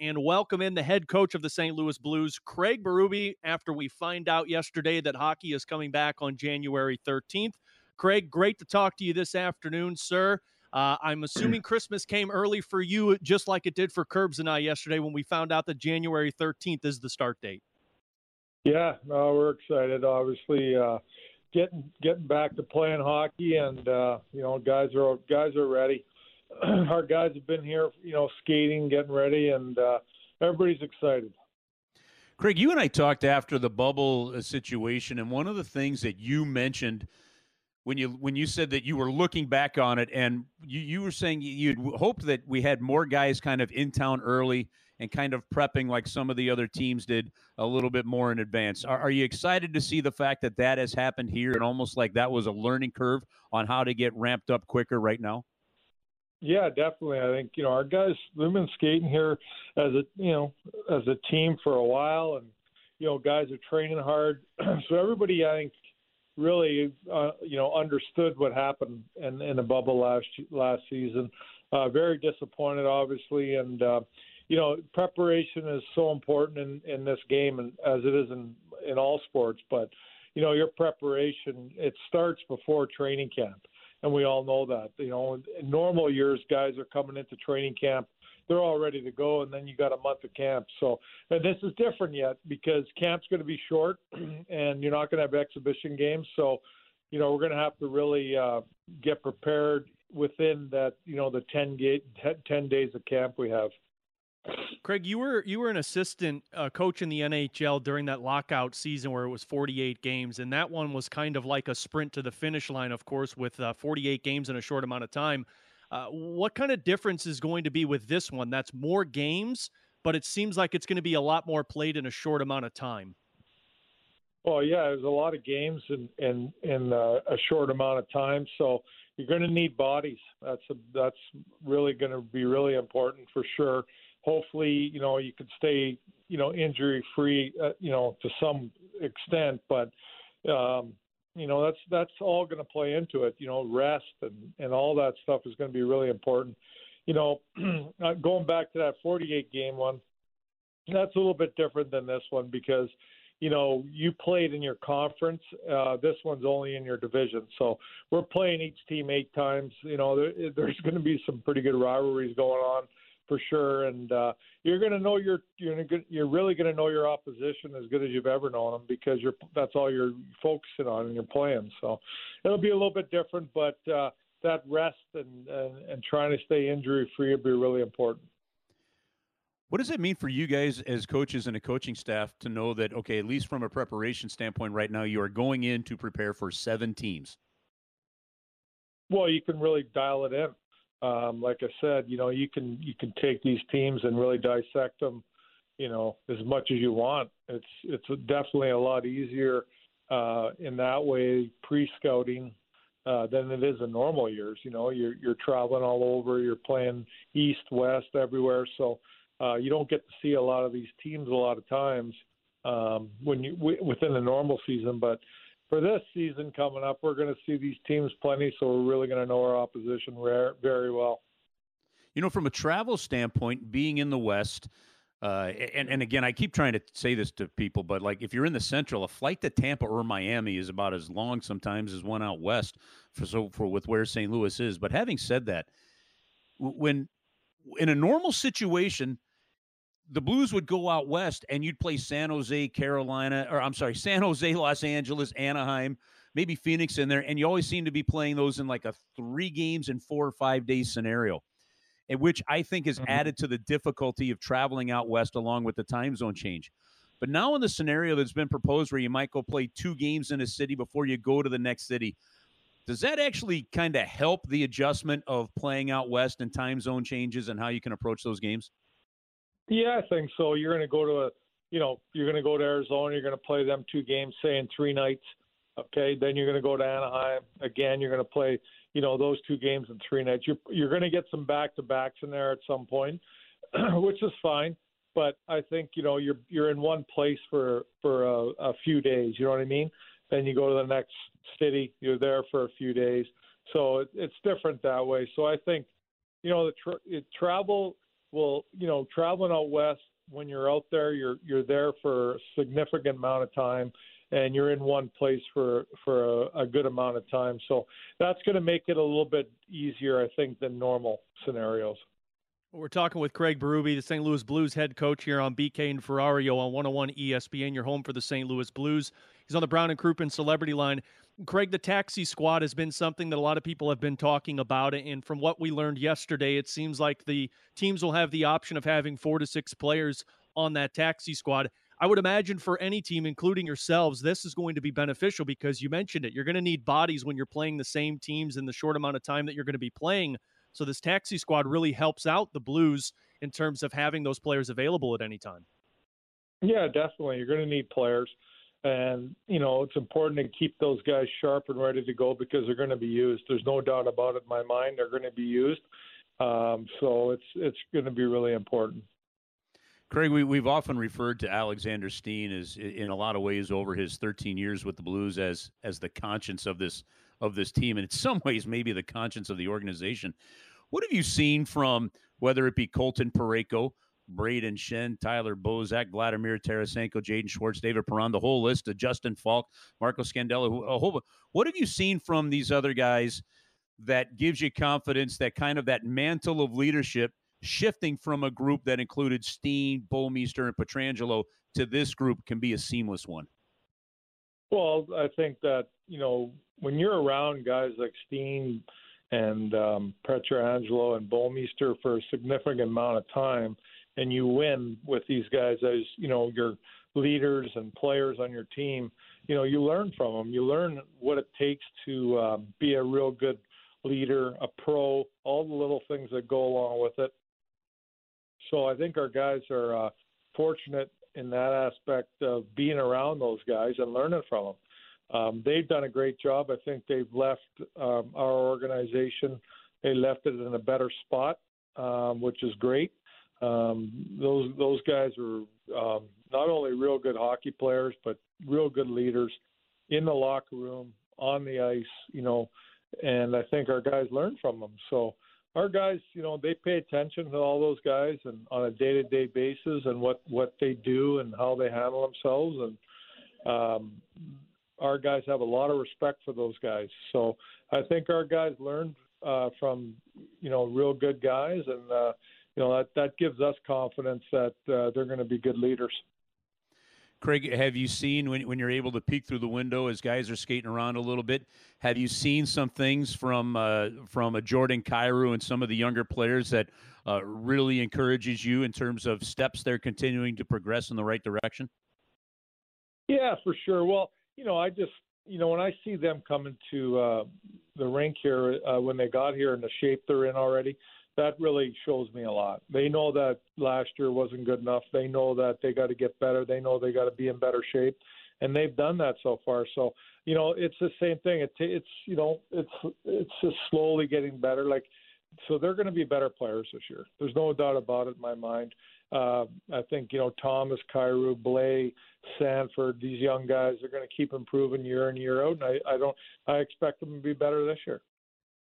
and welcome in the head coach of the St. Louis Blues, Craig Berube, after we find out yesterday that hockey is coming back on January 13th. Craig, great to talk to you this afternoon, sir. Uh, I'm assuming Christmas came early for you, just like it did for Curbs and I yesterday when we found out that January 13th is the start date. Yeah, no, we're excited. Obviously, uh, getting getting back to playing hockey, and uh, you know, guys are guys are ready. our guys have been here, you know, skating, getting ready, and uh, everybody's excited. Craig, you and I talked after the bubble uh, situation, and one of the things that you mentioned when you when you said that you were looking back on it, and you, you were saying you'd hoped that we had more guys kind of in town early and kind of prepping like some of the other teams did a little bit more in advance. Are, are you excited to see the fact that that has happened here, and almost like that was a learning curve on how to get ramped up quicker right now? Yeah, definitely. I think you know our guys. They've been skating here as a you know as a team for a while, and you know guys are training hard. so everybody, I think, really uh, you know understood what happened in, in the bubble last last season. Uh, very disappointed, obviously, and uh, you know preparation is so important in, in this game, and as it is in in all sports. But you know your preparation it starts before training camp and we all know that. You know, in normal years, guys are coming into training camp, they're all ready to go, and then you got a month of camp. So, and this is different yet because camp's going to be short, and you're not going to have exhibition games. So, you know, we're going to have to really uh, get prepared within that, you know, the 10, ga- 10 days of camp we have. Craig, you were you were an assistant uh, coach in the NHL during that lockout season where it was 48 games, and that one was kind of like a sprint to the finish line, of course, with uh, 48 games in a short amount of time. Uh, what kind of difference is going to be with this one? That's more games, but it seems like it's going to be a lot more played in a short amount of time. Well, yeah, there's a lot of games in in, in uh, a short amount of time, so you're going to need bodies. That's a, that's really going to be really important for sure hopefully, you know, you could stay, you know, injury free, uh, you know, to some extent. But, um, you know, that's that's all going to play into it. You know, rest and and all that stuff is going to be really important. You know, uh, going back to that 48 game one, that's a little bit different than this one because you know, you played in your conference. Uh, this one's only in your division. So we're playing each team eight times. You know, there, there's going to be some pretty good rivalries going on for sure. And uh, you're going to know your you're gonna, you're really going to know your opposition as good as you've ever known them because you're that's all you're focusing on and you're playing. So it'll be a little bit different, but uh, that rest and, and and trying to stay injury free will be really important. What does it mean for you guys as coaches and a coaching staff to know that okay, at least from a preparation standpoint, right now you are going in to prepare for seven teams? Well, you can really dial it in um, like I said, you know, you can you can take these teams and really dissect them, you know, as much as you want. It's it's definitely a lot easier uh, in that way pre-scouting uh, than it is in normal years. You know, you're you're traveling all over, you're playing east, west, everywhere, so uh, you don't get to see a lot of these teams a lot of times um, when you w- within the normal season, but for this season coming up, we're going to see these teams plenty, so we're really going to know our opposition very well. You know, from a travel standpoint, being in the West, uh, and and again, I keep trying to say this to people, but like if you're in the Central, a flight to Tampa or Miami is about as long sometimes as one out west. For so for with where St. Louis is. But having said that, when in a normal situation, the Blues would go out west and you'd play San Jose, Carolina, or I'm sorry, San Jose, Los Angeles, Anaheim, maybe Phoenix in there, and you always seem to be playing those in like a three games in four or five days scenario, and which I think has mm-hmm. added to the difficulty of traveling out west along with the time zone change. But now in the scenario that's been proposed where you might go play two games in a city before you go to the next city, does that actually kind of help the adjustment of playing out west and time zone changes and how you can approach those games? Yeah, I think so. You're going to go to a, you know, you're going to go to Arizona. You're going to play them two games, say in three nights. Okay, then you're going to go to Anaheim again. You're going to play, you know, those two games in three nights. You're you're going to get some back to backs in there at some point, which is fine. But I think you know you're you're in one place for for a, a few days. You know what I mean? Then you go to the next city. You're there for a few days. So it, it's different that way. So I think, you know, the tra- travel will, you know, traveling out west when you're out there, you're you're there for a significant amount of time, and you're in one place for for a, a good amount of time. So that's going to make it a little bit easier, I think, than normal scenarios. We're talking with Craig Berube, the St. Louis Blues head coach here on BK and Ferrario on 101 ESPN, your home for the St. Louis Blues. He's on the Brown and Crouppen Celebrity Line. Craig, the taxi squad has been something that a lot of people have been talking about. And from what we learned yesterday, it seems like the teams will have the option of having four to six players on that taxi squad. I would imagine for any team, including yourselves, this is going to be beneficial because you mentioned it. You're going to need bodies when you're playing the same teams in the short amount of time that you're going to be playing. So this taxi squad really helps out the Blues in terms of having those players available at any time. Yeah, definitely. You're going to need players. And, you know, it's important to keep those guys sharp and ready to go because they're going to be used. There's no doubt about it in my mind. They're going to be used. Um, so it's it's going to be really important. Craig, we, we've often referred to Alexander Steen as, in a lot of ways, over his 13 years with the Blues, as as the conscience of this of this team, and in some ways, maybe the conscience of the organization. What have you seen from whether it be Colton Parayko, Brayden Schenn, Tyler Bozak, Vladimir Tarasenko, Jaden Schwartz, David Perron, the whole list of Justin Faulk, Marco Scandella, a whole. What have you seen from these other guys that gives you confidence that kind of that mantle of leadership shifting from a group that included Steen, Bouwmeester, and Pietrangelo to this group can be a seamless one? Well, I think that you know when you're around guys like Steen and um, Pietrangelo and Bouwmeester for a significant amount of time and you win with these guys as you know your leaders and players on your team, you know you learn from them. You learn what it takes to um, be a real good leader, a pro, all the little things that go along with it. So I think our guys are uh, fortunate in that aspect of being around those guys and learning from them. Um, they've done a great job. I think they've left um, our organization. They left it in a better spot, um, which is great. Um, those those guys are um, not only real good hockey players, but real good leaders in the locker room, on the ice. You know, and I think our guys learn from them. So our guys, you know, they pay attention to all those guys and on a day-to-day basis and what what they do and how they handle themselves and um, our guys have a lot of respect for those guys. So I think our guys learned uh, from you know real good guys and uh, you know that that gives us confidence that uh, they're going to be good leaders. Craig, have you seen when, when you're able to peek through the window as guys are skating around a little bit? Have you seen some things from uh, from a Jordan Kyrou and some of the younger players that uh, really encourages you in terms of steps they're continuing to progress in the right direction? Yeah, for sure. Well, you know, I just you know when I see them coming to uh, the rink here uh, when they got here and the shape they're in already, that really shows me a lot. They know that last year wasn't good enough. They know that they got to get better. They know they got to be in better shape, and they've done that so far. So you know, it's the same thing. It, it's you know, it's it's just slowly getting better. Like so, they're going to be better players this year. There's no doubt about it in my mind. Uh, I think you know Thomas, Kyrou, Blais, Sanford, these young guys are going to keep improving year in year out, and I, I don't I expect them to be better this year.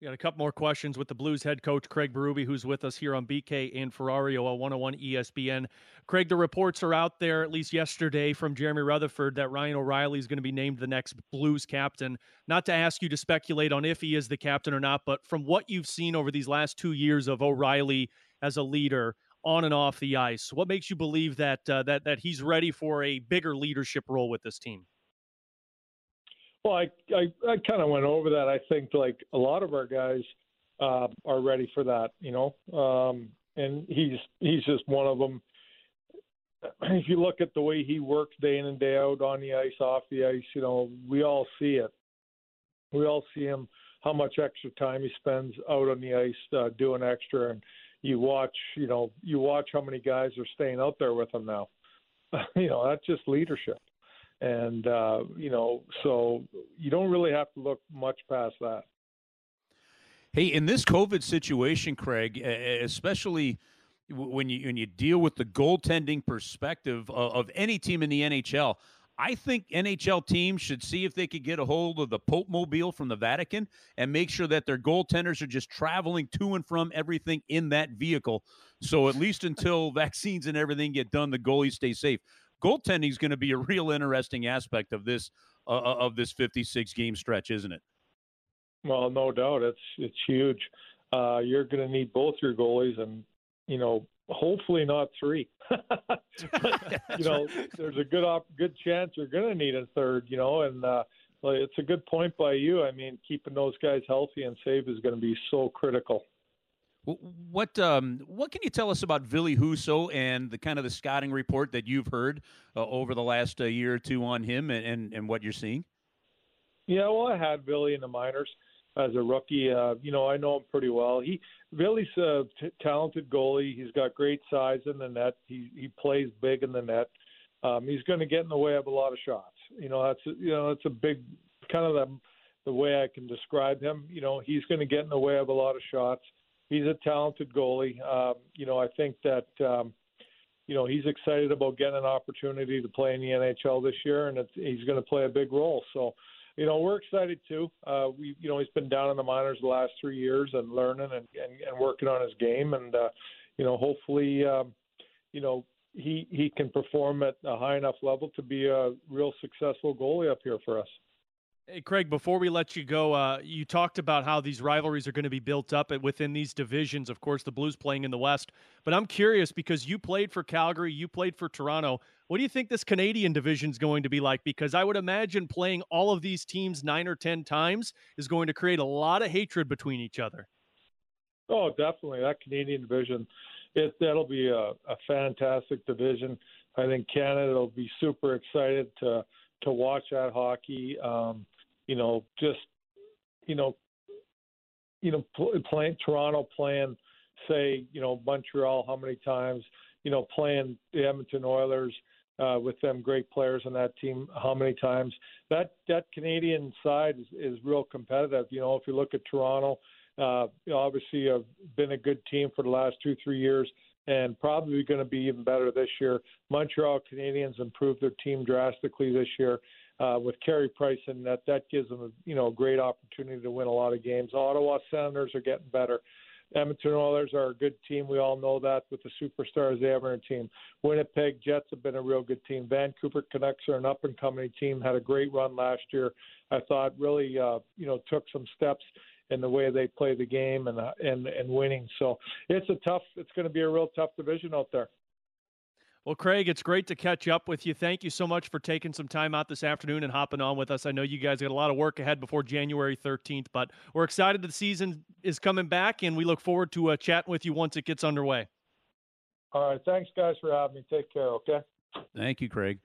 We got a couple more questions with the Blues head coach Craig Berube, who's with us here on BK and Ferrario on 101 ESPN. Craig, the reports are out there, at least yesterday, from Jeremy Rutherford that Ryan O'Reilly is going to be named the next Blues captain. Not to ask you to speculate on if he is the captain or not, but from what you've seen over these last two years of O'Reilly as a leader, on and off the ice. What makes you believe that uh, that that he's ready for a bigger leadership role with this team? Well, I I, I kind of went over that. I think like a lot of our guys uh, are ready for that, you know, um, and he's he's just one of them. If you look at the way he works day in and day out on the ice, off the ice, you know, we all see it. We all see him how much extra time he spends out on the ice uh, doing extra, and you watch, you know, you watch how many guys are staying out there with him now. you know, that's just leadership, and uh, you know, so you don't really have to look much past that. Hey, in this COVID situation, Craig, especially when you when you deal with the goaltending perspective of, of any team in the NHL, I think NHL teams should see if they could get a hold of the Pope Mobile from the Vatican and make sure that their goaltenders are just traveling to and from everything in that vehicle. So at least until vaccines and everything get done, the goalies stay safe. Goaltending is going to be a real interesting aspect of this uh, uh of this 56 game stretch, isn't it? Well, no doubt, it's it's huge. Uh, you're going to need both your goalies, and you know hopefully not three. but, you know, there's a good op- good chance you're going to need a third. You know, and uh, it's a good point by you. I mean, keeping those guys healthy and safe is going to be so critical. What um, what can you tell us about Ville Husso and the kind of the scouting report that you've heard uh, over the last uh, year or two on him and, and, and what you're seeing? Yeah, well, I had Ville in the minors as a rookie. Uh, you know, I know him pretty well. He Ville's a t- talented goalie. He's got great size in the net. He he plays big in the net. Um, he's going to get in the way of a lot of shots. You know, that's you know that's a big kind of the the way I can describe him. You know, he's going to get in the way of a lot of shots. He's a talented goalie. Um, you know, I think that. Um, you know he's excited about getting an opportunity to play in the NHL this year, and he's going to play a big role. So you know, we're excited too. Uh, we, you know, he's been down in the minors the last three years and learning and, and, and working on his game, and uh, you know, hopefully, um, you know, he he can perform at a high enough level to be a real successful goalie up here for us. Hey, Craig, before we let you go, uh, you talked about how these rivalries are going to be built up within these divisions. Of course, the Blues playing in the West. But I'm curious because you played for Calgary, you played for Toronto. What do you think this Canadian division is going to be like? Because I would imagine playing all of these teams nine or 10 times is going to create a lot of hatred between each other. Oh, definitely. That Canadian division, it, that'll be a, a fantastic division. I think Canada will be super excited to to watch that hockey. Um, you know, just you know, you know, playing Toronto, playing say, you know, Montreal, how many times, you know, playing the Edmonton Oilers uh, with them great players on that team, how many times. That that Canadian side is, is real competitive. You know, if you look at Toronto, uh, obviously have been a good team for the last two three years. And probably going to be even better this year. Montreal Canadiens improved their team drastically this year uh, with Carey Price, and that that gives them a you know a great opportunity to win a lot of games. Ottawa Senators are getting better. Edmonton Oilers are a good team. We all know that with the superstars they have on their team. Winnipeg Jets have been a real good team. Vancouver Canucks are an up and coming team. Had a great run last year. I thought really uh, you know took some steps in the way they play the game and uh, and and winning. So it's a tough. It's going to be a real tough division out there. Well, Craig, it's great to catch up with you. Thank you so much for taking some time out this afternoon and hopping on with us. I know you guys got a lot of work ahead before January 13th, but we're excited the season is coming back, and we look forward to uh, chatting with you once it gets underway. All right. Thanks, guys, for having me. Take care, okay? Thank you, Craig.